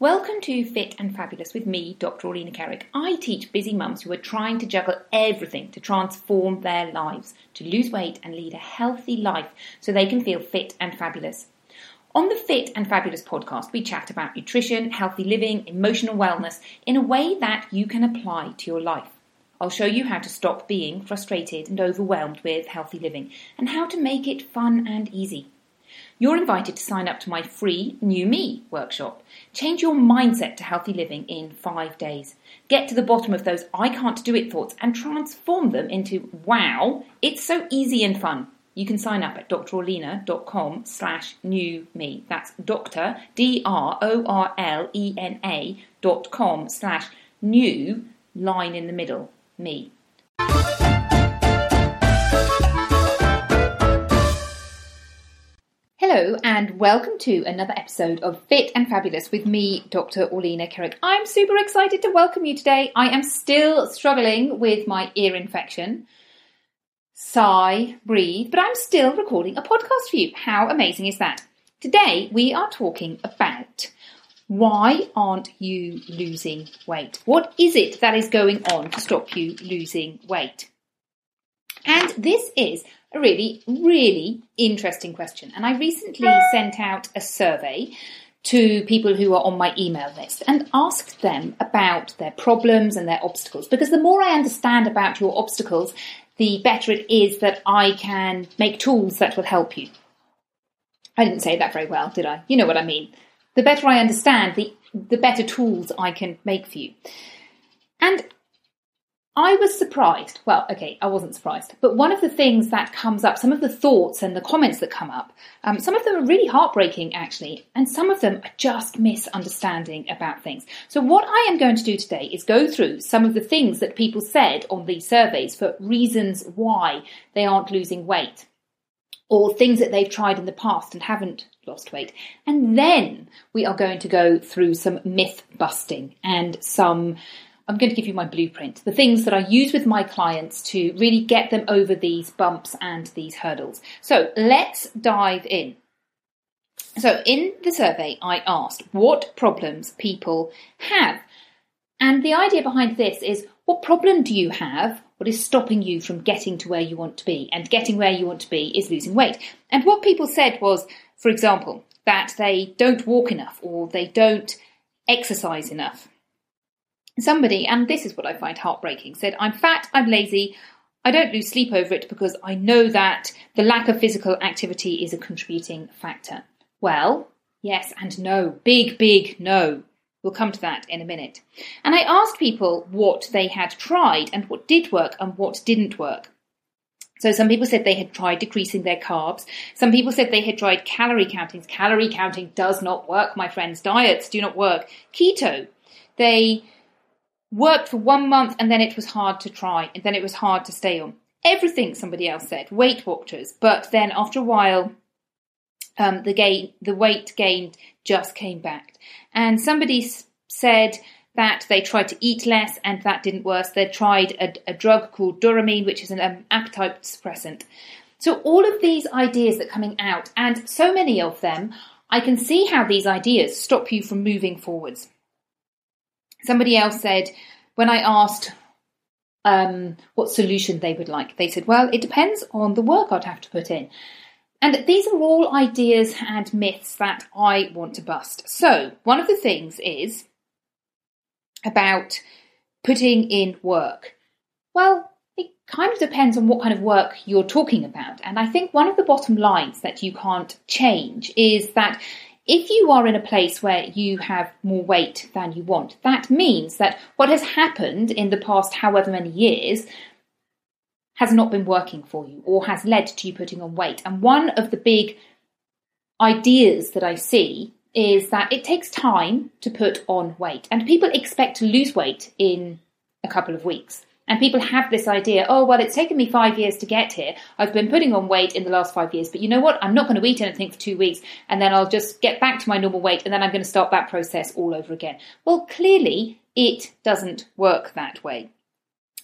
Welcome to Fit and Fabulous with me, Dr. Orlena Kerek. I teach busy mums who are trying to juggle everything to transform their lives, to lose weight and lead a healthy life so they can feel fit and fabulous. On the Fit and Fabulous podcast, we chat about nutrition, healthy living, emotional wellness in a way that you can apply to your life. I'll show you how to stop being frustrated and overwhelmed with healthy living and how to make it fun and easy. You're invited to sign up to my free New Me workshop. Change your mindset to healthy living in five days. Get to the bottom of those I can't do it thoughts and transform them into wow, it's so easy and fun. You can sign up at drorlena.com slash new me. That's doctor, D-R-O-R-L-E-N-A dot com slash new line in the middle, me. Hello, and welcome to another episode of Fit and Fabulous with me, Dr. Orlena Kerek. I'm super excited to welcome you today. I am still struggling with my ear infection. Sigh, breathe, but I'm still recording a podcast for you. How amazing is that? Today, we are talking about why aren't you losing weight? What is it that is going on to stop you losing weight? And this is a really, really interesting question. And I recently sent out a survey to people who are on my email list and asked them about their problems and their obstacles. Because the more I understand about your obstacles, the better it is that I can make tools that will help you. I didn't say that very well, did I? You know what I mean. The better I understand, the, the better tools I can make for you. And I was surprised. Well, okay, I wasn't surprised. But one of the things that comes up, some of the thoughts and the comments that come up, um, some of them are really heartbreaking, actually, and some of them are just misunderstanding about things. So, what I am going to do today is go through some of the things that people said on these surveys for reasons why they aren't losing weight or things that they've tried in the past and haven't lost weight. And then we are going to go through some myth busting and some I'm going to give you my blueprint, the things that I use with my clients to really get them over these bumps and these hurdles. So let's dive in. So in the survey, I asked what problems people have. And the idea behind this is what problem do you have? What is stopping you from getting to where you want to be? And getting where you want to be is losing weight. And what people said was, for example, that they don't walk enough or they don't exercise enough Somebody, and this is what I find heartbreaking, said, I'm fat, I'm lazy, I don't lose sleep over it because I know that the lack of physical activity is a contributing factor. Well, yes and no. Big, big no. We'll come to that in a minute. And I asked people what they had tried and what did work and what didn't work. So some people said they had tried decreasing their carbs. Some people said they had tried calorie counting. Calorie counting does not work, my friends. Diets do not work. Keto. They worked for one month and then it was hard to try and then it was hard to stay on. Everything somebody else said, Weight Watchers, but then after a while, um, the gain, the weight gained just came back. And somebody s- said that they tried to eat less and that didn't work. They tried a, a drug called Duromine, which is an um, appetite suppressant. So all of these ideas that are coming out, and so many of them, I can see how these ideas stop you from moving forwards. Somebody else said, when I asked um, what solution they would like, they said, well, it depends on the work I'd have to put in. And these are all ideas and myths that I want to bust. So, one of the things is about putting in work. Well, it kind of depends on what kind of work you're talking about. And I think one of the bottom lines that you can't change is that if you are in a place where you have more weight than you want, that means that what has happened in the past however many years has not been working for you or has led to you putting on weight. And one of the big ideas that I see is that it takes time to put on weight. And people expect to lose weight in a couple of weeks. And people have this idea, oh, well, it's taken me five years to get here. I've been putting on weight in the last five years, but you know what? I'm not going to eat anything for two weeks and then I'll just get back to my normal weight and then I'm going to start that process all over again. Well, clearly it doesn't work that way.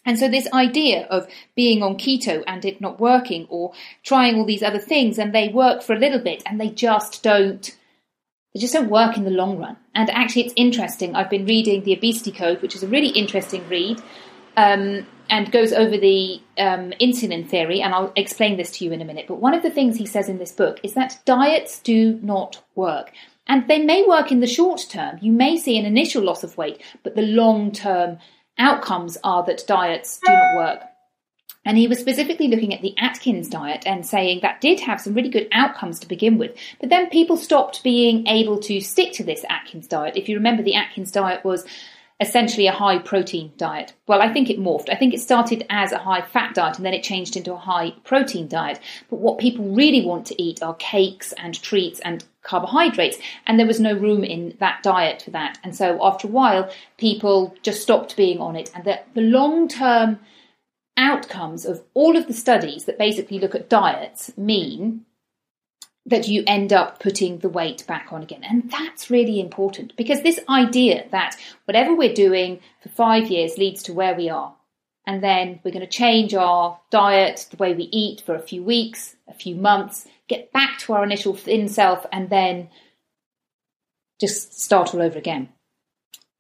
And so this idea of being on keto and it not working or trying all these other things and they work for a little bit and they just don't they just don't work in the long run. And actually, it's interesting. I've been reading The Obesity Code, which is a really interesting read, um, and goes over the um, insulin theory. And I'll explain this to you in a minute. But one of the things he says in this book is that diets do not work. And they may work in the short term. You may see an initial loss of weight, but the long term outcomes are that diets do not work. And he was specifically looking at the Atkins diet and saying that did have some really good outcomes to begin with. But then people stopped being able to stick to this Atkins diet. If you remember, the Atkins diet was essentially a high protein diet. Well, I think it morphed. I think it started as a high fat diet and then it changed into a high protein diet. But what people really want to eat are cakes and treats and carbohydrates. And there was no room in that diet for that. And so after a while, people just stopped being on it. And the, the long term outcomes of all of the studies that basically look at diets mean that you end up putting the weight back on again. And that's really important because this idea that whatever we're doing for five years leads to where we are. And then we're going to change our diet, the way we eat for a few weeks, a few months, get back to our initial thin self, and then just start all over again.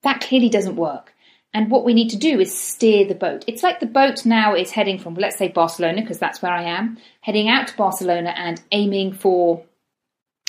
That clearly doesn't work. And what we need to do is steer the boat. It's like the boat now is heading from, let's say, Barcelona, because that's where I am, heading out to Barcelona and aiming for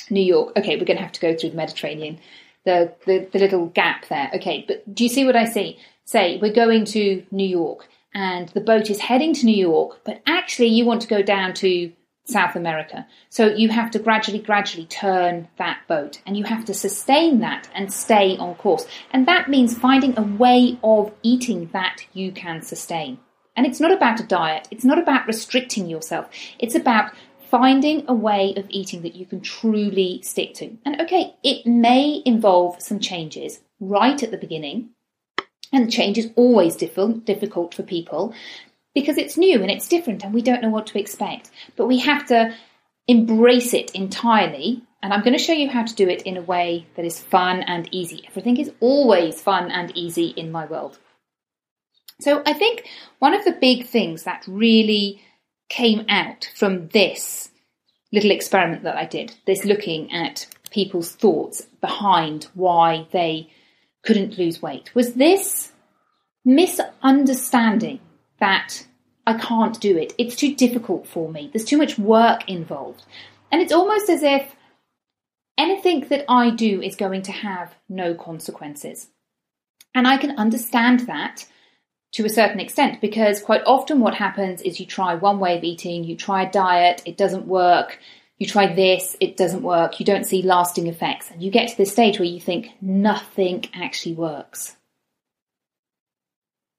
New York. Okay, we're going to have to go through the Mediterranean, the, the, the little gap there. Okay, but do you see what I see? Say, we're going to New York and the boat is heading to New York, but actually you want to go down to South America. So you have to gradually, gradually turn that boat and you have to sustain that and stay on course. And that means finding a way of eating that you can sustain. And it's not about a diet, it's not about restricting yourself, it's about finding a way of eating that you can truly stick to. And okay, it may involve some changes right at the beginning. And change is always difficult for people because it's new and it's different and we don't know what to expect. But we have to embrace it entirely. And I'm going to show you how to do it in a way that is fun and easy. Everything is always fun and easy in my world. So I think one of the big things that really came out from this little experiment that I did, this looking at people's thoughts behind why they couldn't lose weight, was this misunderstanding that I can't do it. It's too difficult for me. There's too much work involved. And it's almost as if anything that I do is going to have no consequences. And I can understand that to a certain extent because quite often what happens is you try one way of eating, you try a diet, it doesn't work. You try this, it doesn't work. You don't see lasting effects. And you get to this stage where you think nothing actually works.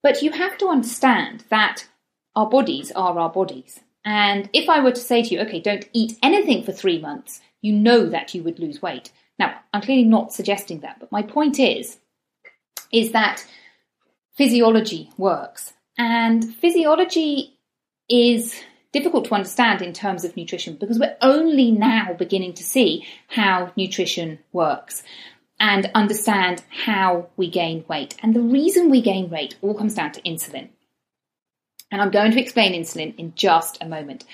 But you have to understand that our bodies are our bodies. And if I were to say to you, okay, don't eat anything for three months, you know that you would lose weight. Now, I'm clearly not suggesting that, but my point is, is that physiology works. And physiology is difficult to understand in terms of nutrition because we're only now beginning to see how nutrition works and understand how we gain weight. And the reason we gain weight all comes down to insulin. And I'm going to explain insulin in just a moment.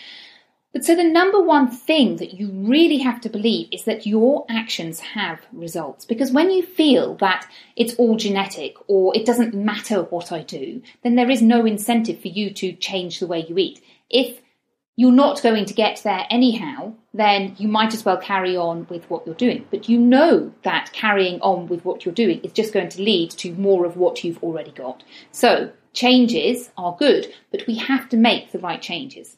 But so the number one thing that you really have to believe is that your actions have results. Because when you feel that it's all genetic or it doesn't matter what I do, then there is no incentive for you to change the way you eat. If you're not going to get there anyhow, then you might as well carry on with what you're doing. But you know that carrying on with what you're doing is just going to lead to more of what you've already got. So changes are good, but we have to make the right changes.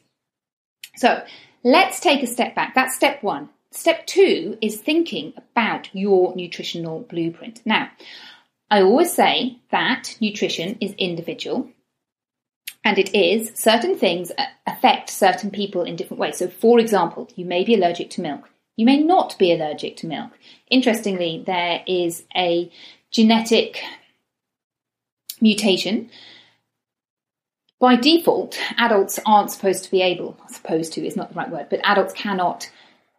So let's take a step back. That's step one. Step two is thinking about your nutritional blueprint. Now, I always say that nutrition is individual and it is certain things uh, affect certain people in different ways. So, for example, you may be allergic to milk. You may not be allergic to milk. Interestingly, there is a genetic mutation. By default, adults aren't supposed to be able, supposed to is not the right word, but adults cannot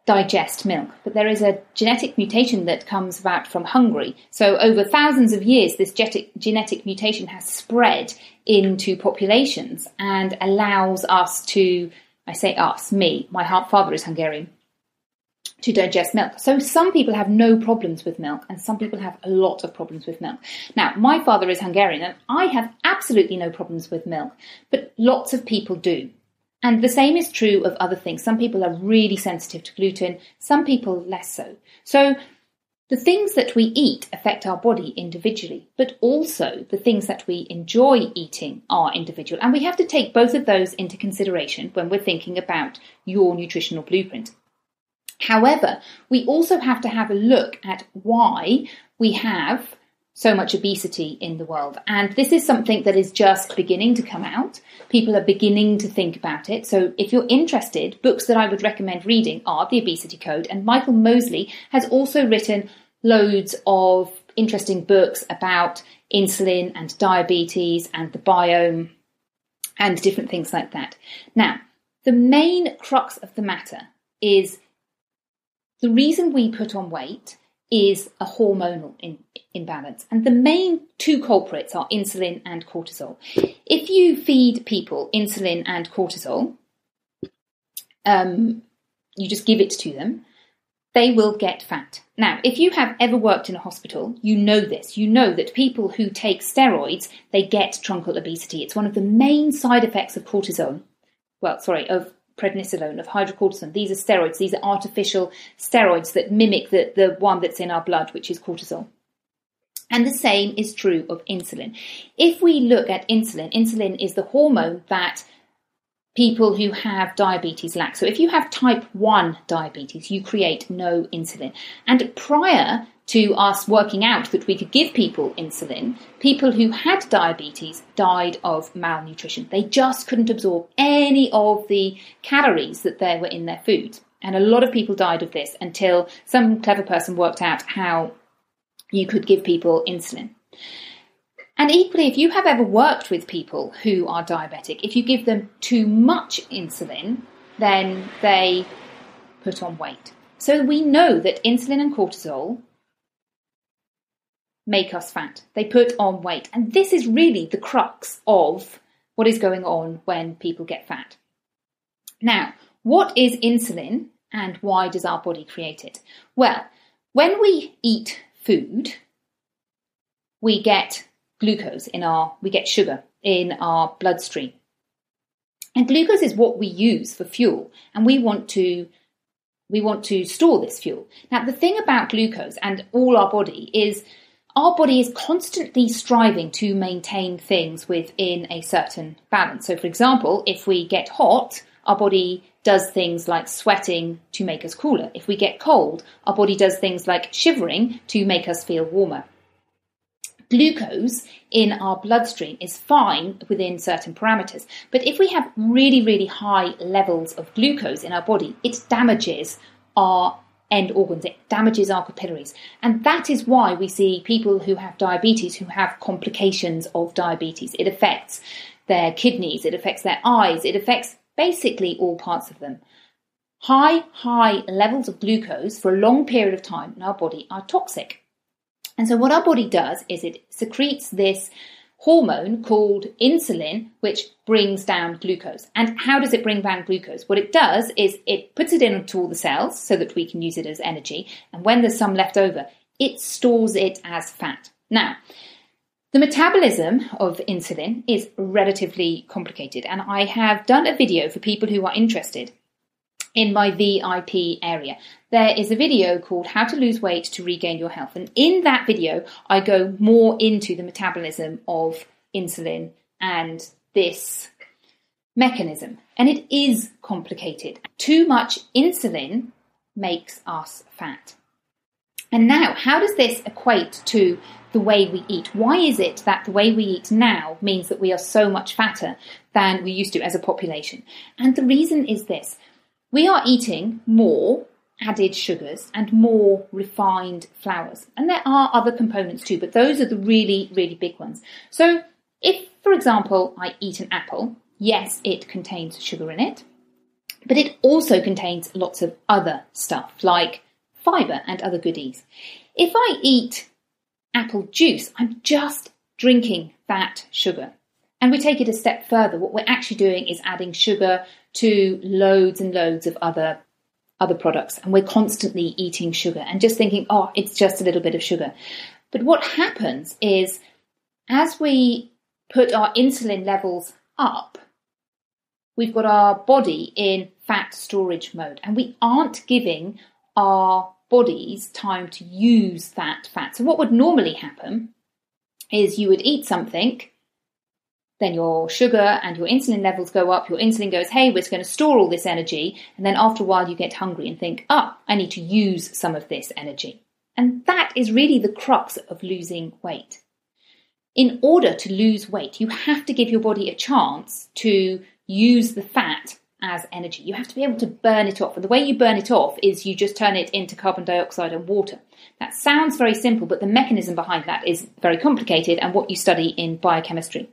digest milk. But there is a genetic mutation that comes about from Hungary. So over thousands of years, this genetic mutation has spread into populations and allows us to, I say us, me, my father is Hungarian, to digest milk. So some people have no problems with milk and some people have a lot of problems with milk. Now, my father is Hungarian and I have absolutely no problems with milk, but lots of people do. And the same is true of other things. Some people are really sensitive to gluten, some people less so. So the things that we eat affect our body individually, but also the things that we enjoy eating are individual. And we have to take both of those into consideration when we're thinking about your nutritional blueprint. However, we also have to have a look at why we have so much obesity in the world. And this is something that is just beginning to come out. People are beginning to think about it. So if you're interested, books that I would recommend reading are The Obesity Code. And Michael Mosley has also written loads of interesting books about insulin and diabetes and the biome and different things like that. Now, the main crux of the matter is the reason we put on weight is a hormonal in, imbalance. And the main two culprits are insulin and cortisol. If you feed people insulin and cortisol, um, you just give it to them, they will get fat. Now, if you have ever worked in a hospital, you know this. You know that people who take steroids, they get truncal obesity. It's one of the main side effects of cortisol. Well, sorry, of prednisolone, of hydrocortisone. These are steroids. These are artificial steroids that mimic the, the one that's in our blood, which is cortisol. And the same is true of insulin. If we look at insulin, insulin is the hormone that people who have diabetes lack. So if you have type 1 diabetes, you create no insulin. And prior to us working out that we could give people insulin, people who had diabetes died of malnutrition. They just couldn't absorb any of the calories that there were in their food. And a lot of people died of this until some clever person worked out how you could give people insulin. And equally, if you have ever worked with people who are diabetic, if you give them too much insulin, then they put on weight. So we know that insulin and cortisol make us fat. They put on weight. And this is really the crux of what is going on when people get fat. Now, what is insulin and why does our body create it? Well, when we eat food, we get glucose in our, we get sugar in our bloodstream. And glucose is what we use for fuel, and we want to we want to store this fuel. Now, the thing about glucose and all our body is our body is constantly striving to maintain things within a certain balance. So, for example, if we get hot, our body does things like sweating to make us cooler. If we get cold, our body does things like shivering to make us feel warmer. Glucose in our bloodstream is fine within certain parameters, but if we have really, really high levels of glucose in our body, it damages our end organs. It damages our capillaries. And that is why we see people who have diabetes who have complications of diabetes. It affects their kidneys, it affects their eyes, it affects basically all parts of them. High, high levels of glucose for a long period of time in our body are toxic. And so what our body does is it secretes this hormone called insulin, which brings down glucose. And how does it bring down glucose? What it does is it puts it into all the cells so that we can use it as energy. And when there's some left over, it stores it as fat. Now, the metabolism of insulin is relatively complicated, and I have done a video for people who are interested in my VIP area. There is a video called How to Lose Weight to Regain Your Health. And in that video, I go more into the metabolism of insulin and this mechanism. And it is complicated. Too much insulin makes us fat. And now, how does this equate to the way we eat? Why is it that the way we eat now means that we are so much fatter than we used to as a population? And the reason is this we are eating more added sugars and more refined flours. And there are other components too, but those are the really, really big ones. So, if, for example, I eat an apple, yes, it contains sugar in it, but it also contains lots of other stuff like fibre and other goodies. If I eat apple juice, I'm just drinking that sugar. And we take it a step further. What we're actually doing is adding sugar to loads and loads of other other products and we're constantly eating sugar and just thinking, oh, it's just a little bit of sugar. But what happens is as we put our insulin levels up, we've got our body in fat storage mode and we aren't giving our bodies time to use that fat. So, what would normally happen is you would eat something, then your sugar and your insulin levels go up. Your insulin goes, hey, we're going to store all this energy. And then after a while, you get hungry and think, oh, I need to use some of this energy. And that is really the crux of losing weight. In order to lose weight, you have to give your body a chance to use the fat as energy. You have to be able to burn it off. And the way you burn it off is you just turn it into carbon dioxide and water. That sounds very simple, but the mechanism behind that is very complicated and what you study in biochemistry.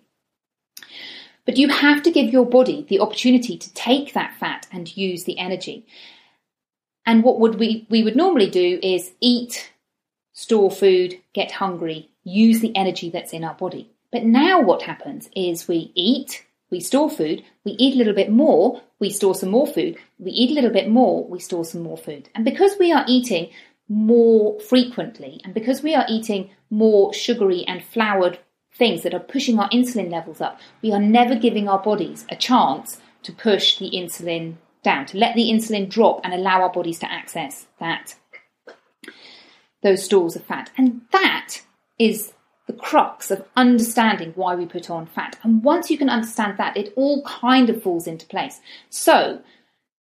But you have to give your body the opportunity to take that fat and use the energy. And what would we, we would normally do is eat, store food, get hungry, use the energy that's in our body. But now what happens is we eat, we store food, we eat a little bit more, we store some more food, we eat a little bit more, we store some more food. And because we are eating more frequently, and because we are eating more sugary and floured things that are pushing our insulin levels up, we are never giving our bodies a chance to push the insulin down, to let the insulin drop and allow our bodies to access that those stores of fat. And that is the crux of understanding why we put on fat. And once you can understand that, it all kind of falls into place. So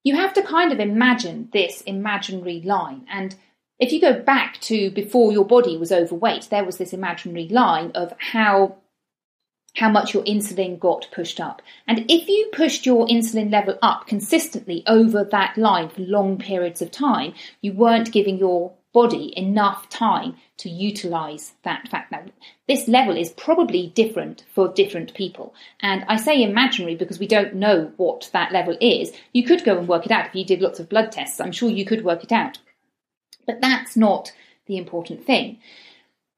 you have to kind of imagine this imaginary line. And if you go back to before your body was overweight, there was this imaginary line of how how much your insulin got pushed up. And if you pushed your insulin level up consistently over that line for long periods of time, you weren't giving your body enough time to utilize that fact. Now, this level is probably different for different people. And I say imaginary because we don't know what that level is. You could go and work it out. If you did lots of blood tests, I'm sure you could work it out. But that's not the important thing.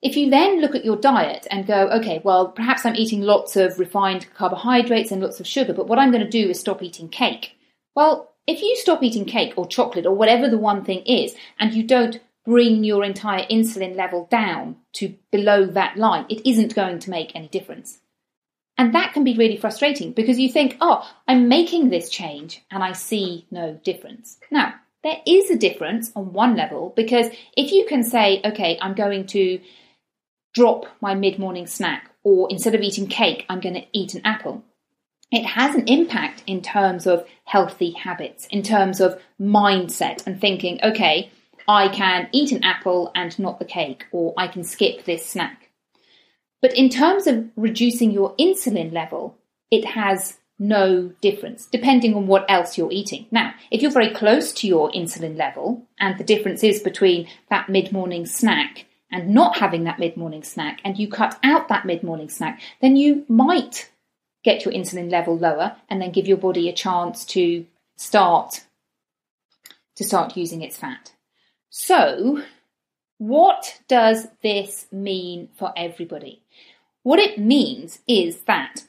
If you then look at your diet and go, okay, well, perhaps I'm eating lots of refined carbohydrates and lots of sugar, but what I'm going to do is stop eating cake. Well, if you stop eating cake or chocolate or whatever the one thing is, and you don't bring your entire insulin level down to below that line, it isn't going to make any difference. And that can be really frustrating because you think, oh, I'm making this change and I see no difference. Now, there is a difference on one level because if you can say, okay, I'm going to drop my mid morning snack, or instead of eating cake, I'm going to eat an apple, it has an impact in terms of healthy habits, in terms of mindset and thinking, okay, I can eat an apple and not the cake, or I can skip this snack. But in terms of reducing your insulin level, it has no difference, depending on what else you're eating. Now, if you're very close to your insulin level, and the difference is between that mid morning snack and not having that mid morning snack, and you cut out that mid morning snack, then you might get your insulin level lower and then give your body a chance to start to start using its fat. So, what does this mean for everybody? What it means is that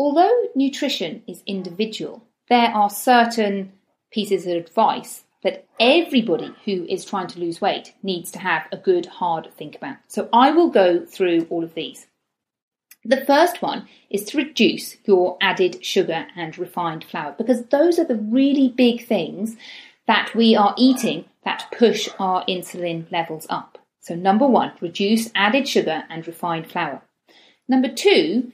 although nutrition is individual, there are certain pieces of advice that everybody who is trying to lose weight needs to have a good hard think about. So I will go through all of these. The first one is to reduce your added sugar and refined flour because those are the really big things that we are eating that push our insulin levels up. So, number one, reduce added sugar and refined flour. Number two,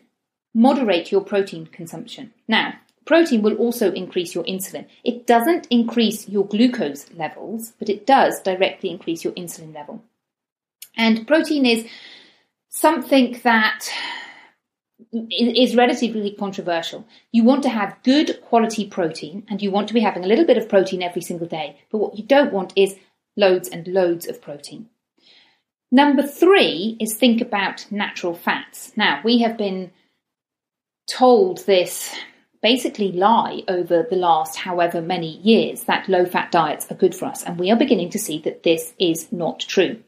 moderate your protein consumption. Now, protein will also increase your insulin. It doesn't increase your glucose levels, but it does directly increase your insulin level. And protein is something that is relatively controversial. You want to have good quality protein and you want to be having a little bit of protein every single day. But what you don't want is loads and loads of protein. Number three is think about natural fats. Now, we have been told this basically lie over the last however many years that low fat diets are good for us, and we are beginning to see that this is not true.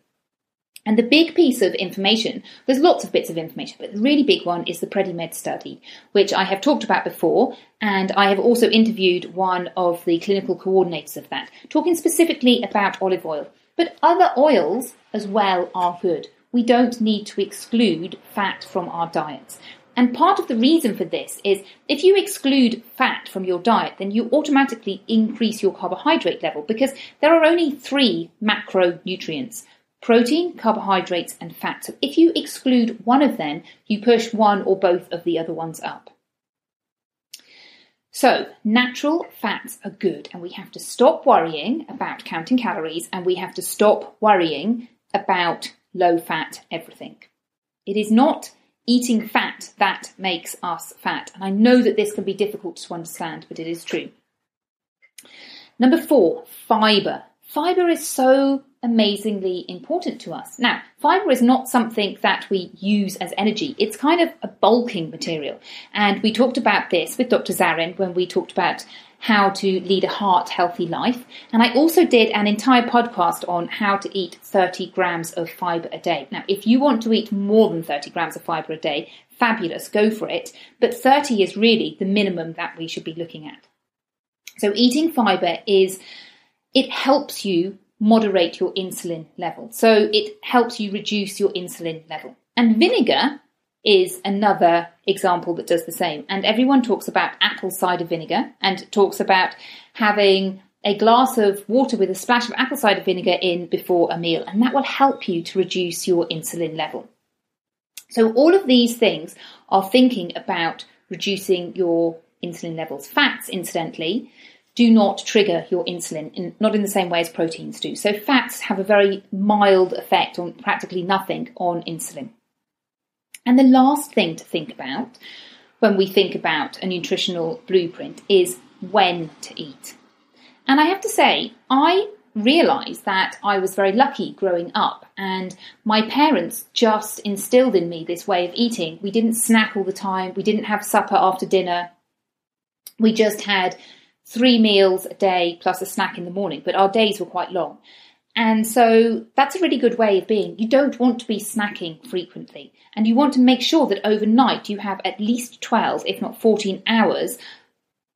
And the big piece of information, there's lots of bits of information, but the really big one is the PREDIMED study, which I have talked about before, and I have also interviewed one of the clinical coordinators of that, talking specifically about olive oil. But other oils as well are good. We don't need to exclude fat from our diets. And part of the reason for this is if you exclude fat from your diet, then you automatically increase your carbohydrate level because there are only three macronutrients protein, carbohydrates, and fat. So if you exclude one of them, you push one or both of the other ones up. So, natural fats are good, and we have to stop worrying about counting calories and we have to stop worrying about low fat everything. It is not eating fat that makes us fat, and I know that this can be difficult to understand, but it is true. Number four, fiber. Fiber is so amazingly important to us. Now, fiber is not something that we use as energy. It's kind of a bulking material. And we talked about this with Dr. Zarin when we talked about how to lead a heart healthy life. And I also did an entire podcast on how to eat 30 grams of fiber a day. Now, if you want to eat more than 30 grams of fiber a day, fabulous, go for it. But 30 is really the minimum that we should be looking at. So eating fiber is, it helps you moderate your insulin level. So it helps you reduce your insulin level. And vinegar is another example that does the same. And everyone talks about apple cider vinegar and talks about having a glass of water with a splash of apple cider vinegar in before a meal, and that will help you to reduce your insulin level. So, all of these things are thinking about reducing your insulin levels. Fats, incidentally, do not trigger your insulin, in, not in the same way as proteins do. So fats have a very mild effect on practically nothing on insulin. And the last thing to think about when we think about a nutritional blueprint is when to eat. And I have to say, I realised that I was very lucky growing up, and my parents just instilled in me this way of eating. We didn't snack all the time, we didn't have supper after dinner, we just had three meals a day plus a snack in the morning, but our days were quite long. And so that's a really good way of being. You don't want to be snacking frequently, and you want to make sure that overnight you have at least 12, if not 14 hours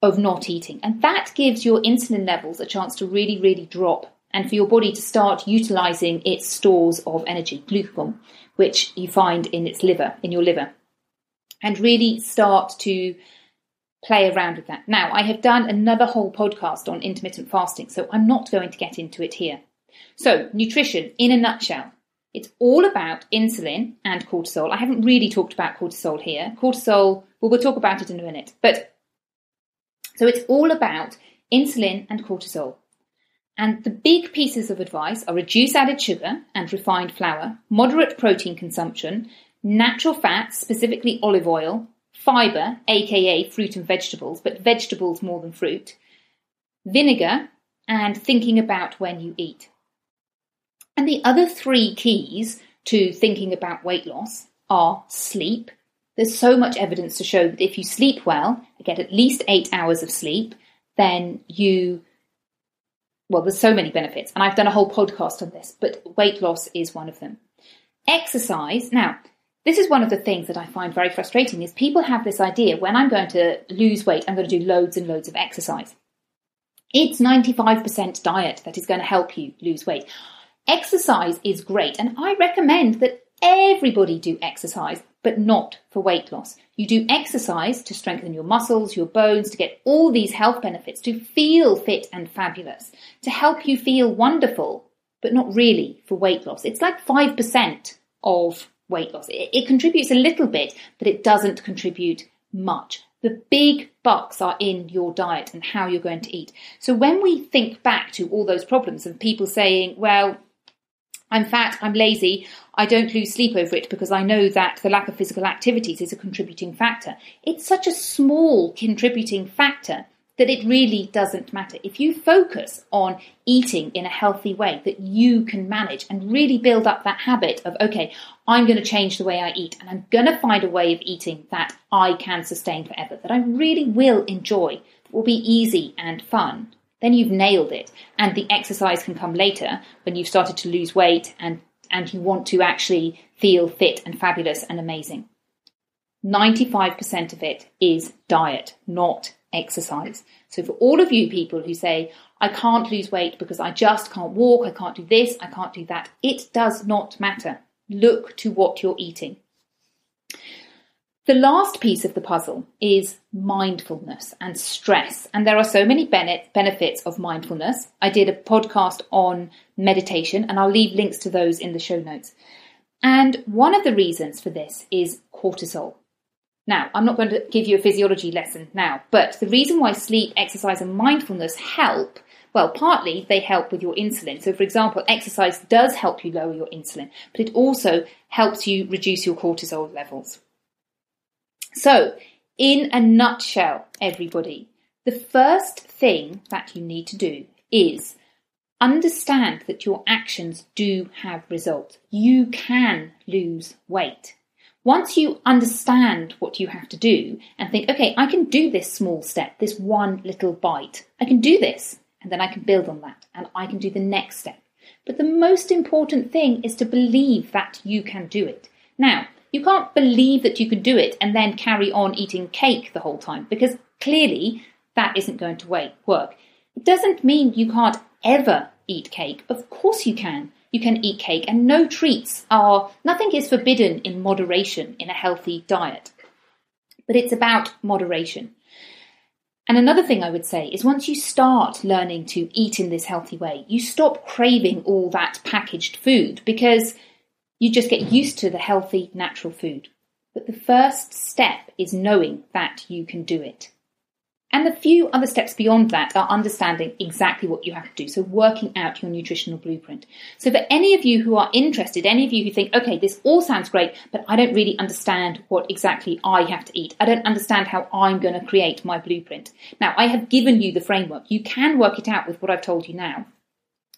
of not eating. And that gives your insulin levels a chance to really, really drop and for your body to start utilizing its stores of energy, glucagon, which you find in its liver, in your liver, and really start to play around with that. Now, I have done another whole podcast on intermittent fasting, so I'm not going to get into it here. So, nutrition in a nutshell. It's all about insulin and cortisol. I haven't really talked about cortisol here. Cortisol, well, we'll talk about it in a minute. But so it's all about insulin and cortisol. And the big pieces of advice are reduce added sugar and refined flour, moderate protein consumption, natural fats, specifically olive oil, fibre, aka fruit and vegetables, but vegetables more than fruit, vinegar, and thinking about when you eat. And the other three keys to thinking about weight loss are sleep. There's so much evidence to show that if you sleep well, get at least eight hours of sleep, then you, well, there's so many benefits. And I've done a whole podcast on this, but weight loss is one of them. Exercise. Now, this is one of the things that I find very frustrating is people have this idea when I'm going to lose weight, I'm going to do loads and loads of exercise. It's 95% diet that is going to help you lose weight. Exercise is great, and I recommend that everybody do exercise, but not for weight loss. You do exercise to strengthen your muscles, your bones, to get all these health benefits, to feel fit and fabulous, to help you feel wonderful, but not really for weight loss. It's like 5% of weight loss. It, it contributes a little bit, but it doesn't contribute much. The big bucks are in your diet and how you're going to eat. So when we think back to all those problems of people saying, well, I'm fat, I'm lazy, I don't lose sleep over it because I know that the lack of physical activities is a contributing factor. It's such a small contributing factor that it really doesn't matter. If you focus on eating in a healthy way that you can manage and really build up that habit of, okay, I'm going to change the way I eat and I'm going to find a way of eating that I can sustain forever, that I really will enjoy, that will be easy and fun, then you've nailed it. And the exercise can come later when you've started to lose weight and, and you want to actually feel fit and fabulous and amazing. 95% of it is diet, not exercise. So for all of you people who say, I can't lose weight because I just can't walk, I can't do this, I can't do that, it does not matter. Look to what you're eating. The last piece of the puzzle is mindfulness and stress. And there are so many benefits of mindfulness. I did a podcast on meditation, and I'll leave links to those in the show notes. And one of the reasons for this is cortisol. Now, I'm not going to give you a physiology lesson now, but the reason why sleep, exercise, and mindfulness help well, partly they help with your insulin. So, for example, exercise does help you lower your insulin, but it also helps you reduce your cortisol levels. So, in a nutshell, everybody, the first thing that you need to do is understand that your actions do have results. You can lose weight. Once you understand what you have to do and think, okay, I can do this small step, this one little bite, I can do this, and then I can build on that, and I can do the next step. But the most important thing is to believe that you can do it. Now, you can't believe that you can do it and then carry on eating cake the whole time because clearly that isn't going to work. It doesn't mean you can't ever eat cake. Of course you can you can eat cake, and no treats are, nothing is forbidden in moderation in a healthy diet. But it's about moderation. And another thing I would say is once you start learning to eat in this healthy way, you stop craving all that packaged food because you just get used to the healthy, natural food. But the first step is knowing that you can do it. And the few other steps beyond that are understanding exactly what you have to do. So working out your nutritional blueprint. So for any of you who are interested, any of you who think, okay, this all sounds great, but I don't really understand what exactly I have to eat. I don't understand how I'm going to create my blueprint. Now, I have given you the framework. You can work it out with what I've told you now.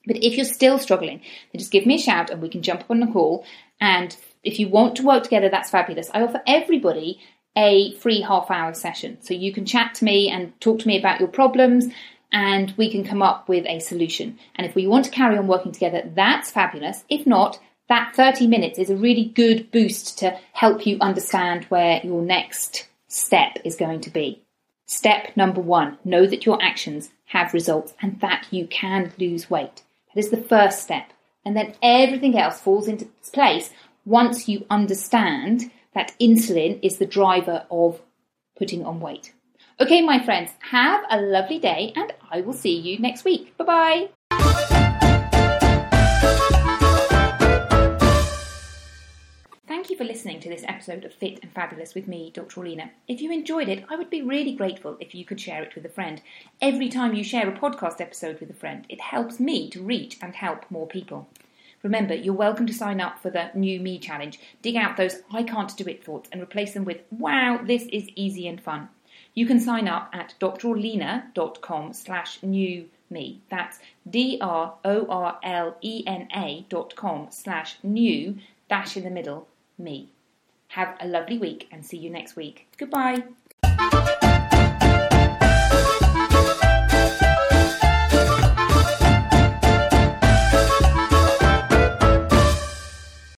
But if you're still struggling, then just give me a shout and we can jump up on a call. And if you want to work together, that's fabulous. I offer everybody a free half hour session. So you can chat to me and talk to me about your problems and we can come up with a solution. And if we want to carry on working together, that's fabulous. If not, that 30 minutes is a really good boost to help you understand where your next step is going to be. Step number one know that your actions have results and that you can lose weight. Is the first step. And then everything else falls into place once you understand that insulin is the driver of putting on weight. Okay, my friends, have a lovely day and I will see you next week. Bye bye. You for listening to this episode of Fit and Fabulous with me, Dr. Orlena. If you enjoyed it, I would be really grateful if you could share it with a friend. Every time you share a podcast episode with a friend, it helps me to reach and help more people. Remember, you're welcome to sign up for the New Me Challenge. Dig out those I can't do it thoughts and replace them with, wow, this is easy and fun. You can sign up at drorlena.com slash new me. That's D-R-O-R-L-E-N-A dot com slash new dash in the middle me. Have a lovely week and see you next week. Goodbye.